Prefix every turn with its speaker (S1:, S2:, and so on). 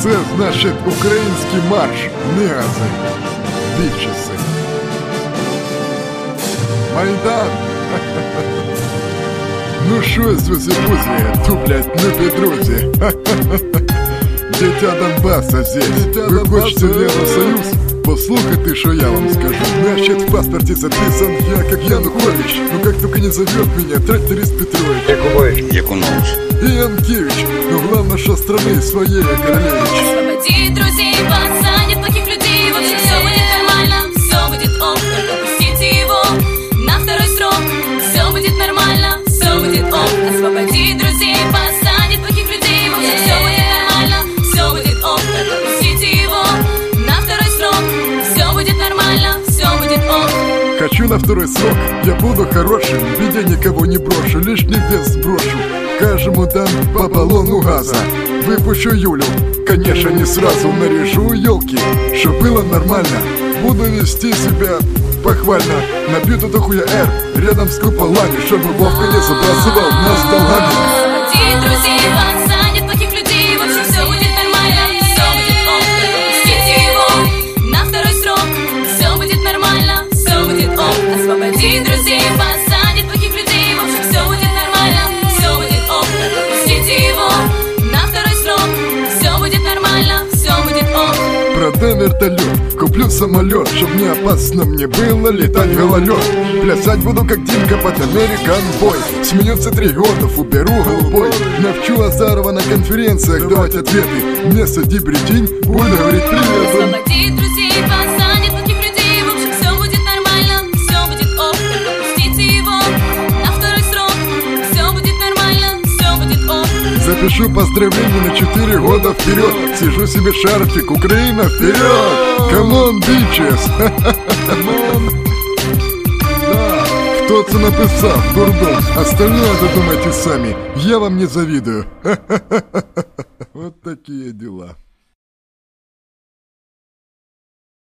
S1: Це значить український марш, негази, бічеси. Майдан. Ну щось, друзі-бузі, туплять любі друзі. Дитя Донбасса здесь. Вы хочете в Евросоюз? Послухайте, что я вам скажу? Значит, в паспорте записан я как Янукович Но как только не зовет меня тракторист Петрович.
S2: Якубович. Якунович.
S1: И Янкевич. Но главное, что страны своей Королевич.
S3: Освободи друзей, посадит плохих людей. В общем, все будет нормально, все будет ок. Только пустите его на второй срок. Все будет нормально, все будет ок. Освободи друзей, посадит плохих людей. В общем, все будет нормально, все будет ок. Только
S1: Хочу на второй срок, я буду хорошим В беде никого не брошу, лишний вес сброшу. Каждому дам по баллону газа. Выпущу Юлю, конечно не сразу Наряжу елки, чтоб было нормально. Буду вести себя похвально. Набью тут хуя R рядом с куполами Чтобы Вовка не забрасывал нас долгами Продам вертолет, куплю самолет Чтоб не опасно мне было летать гололед. Плясать буду как Димка под Американ Бой Смеется три года, уберу голубой. Навчу Азарова на конференциях давать ответы. Вместо дибридинь буду говорить привет Запишу поздравления на 4 года вперед. Сижу себе шарфик, Украина вперед. Come on, bitches Да, хто це написав, дурдом? Остальное додумайте сами. Я вам не завидую. Вот такие дела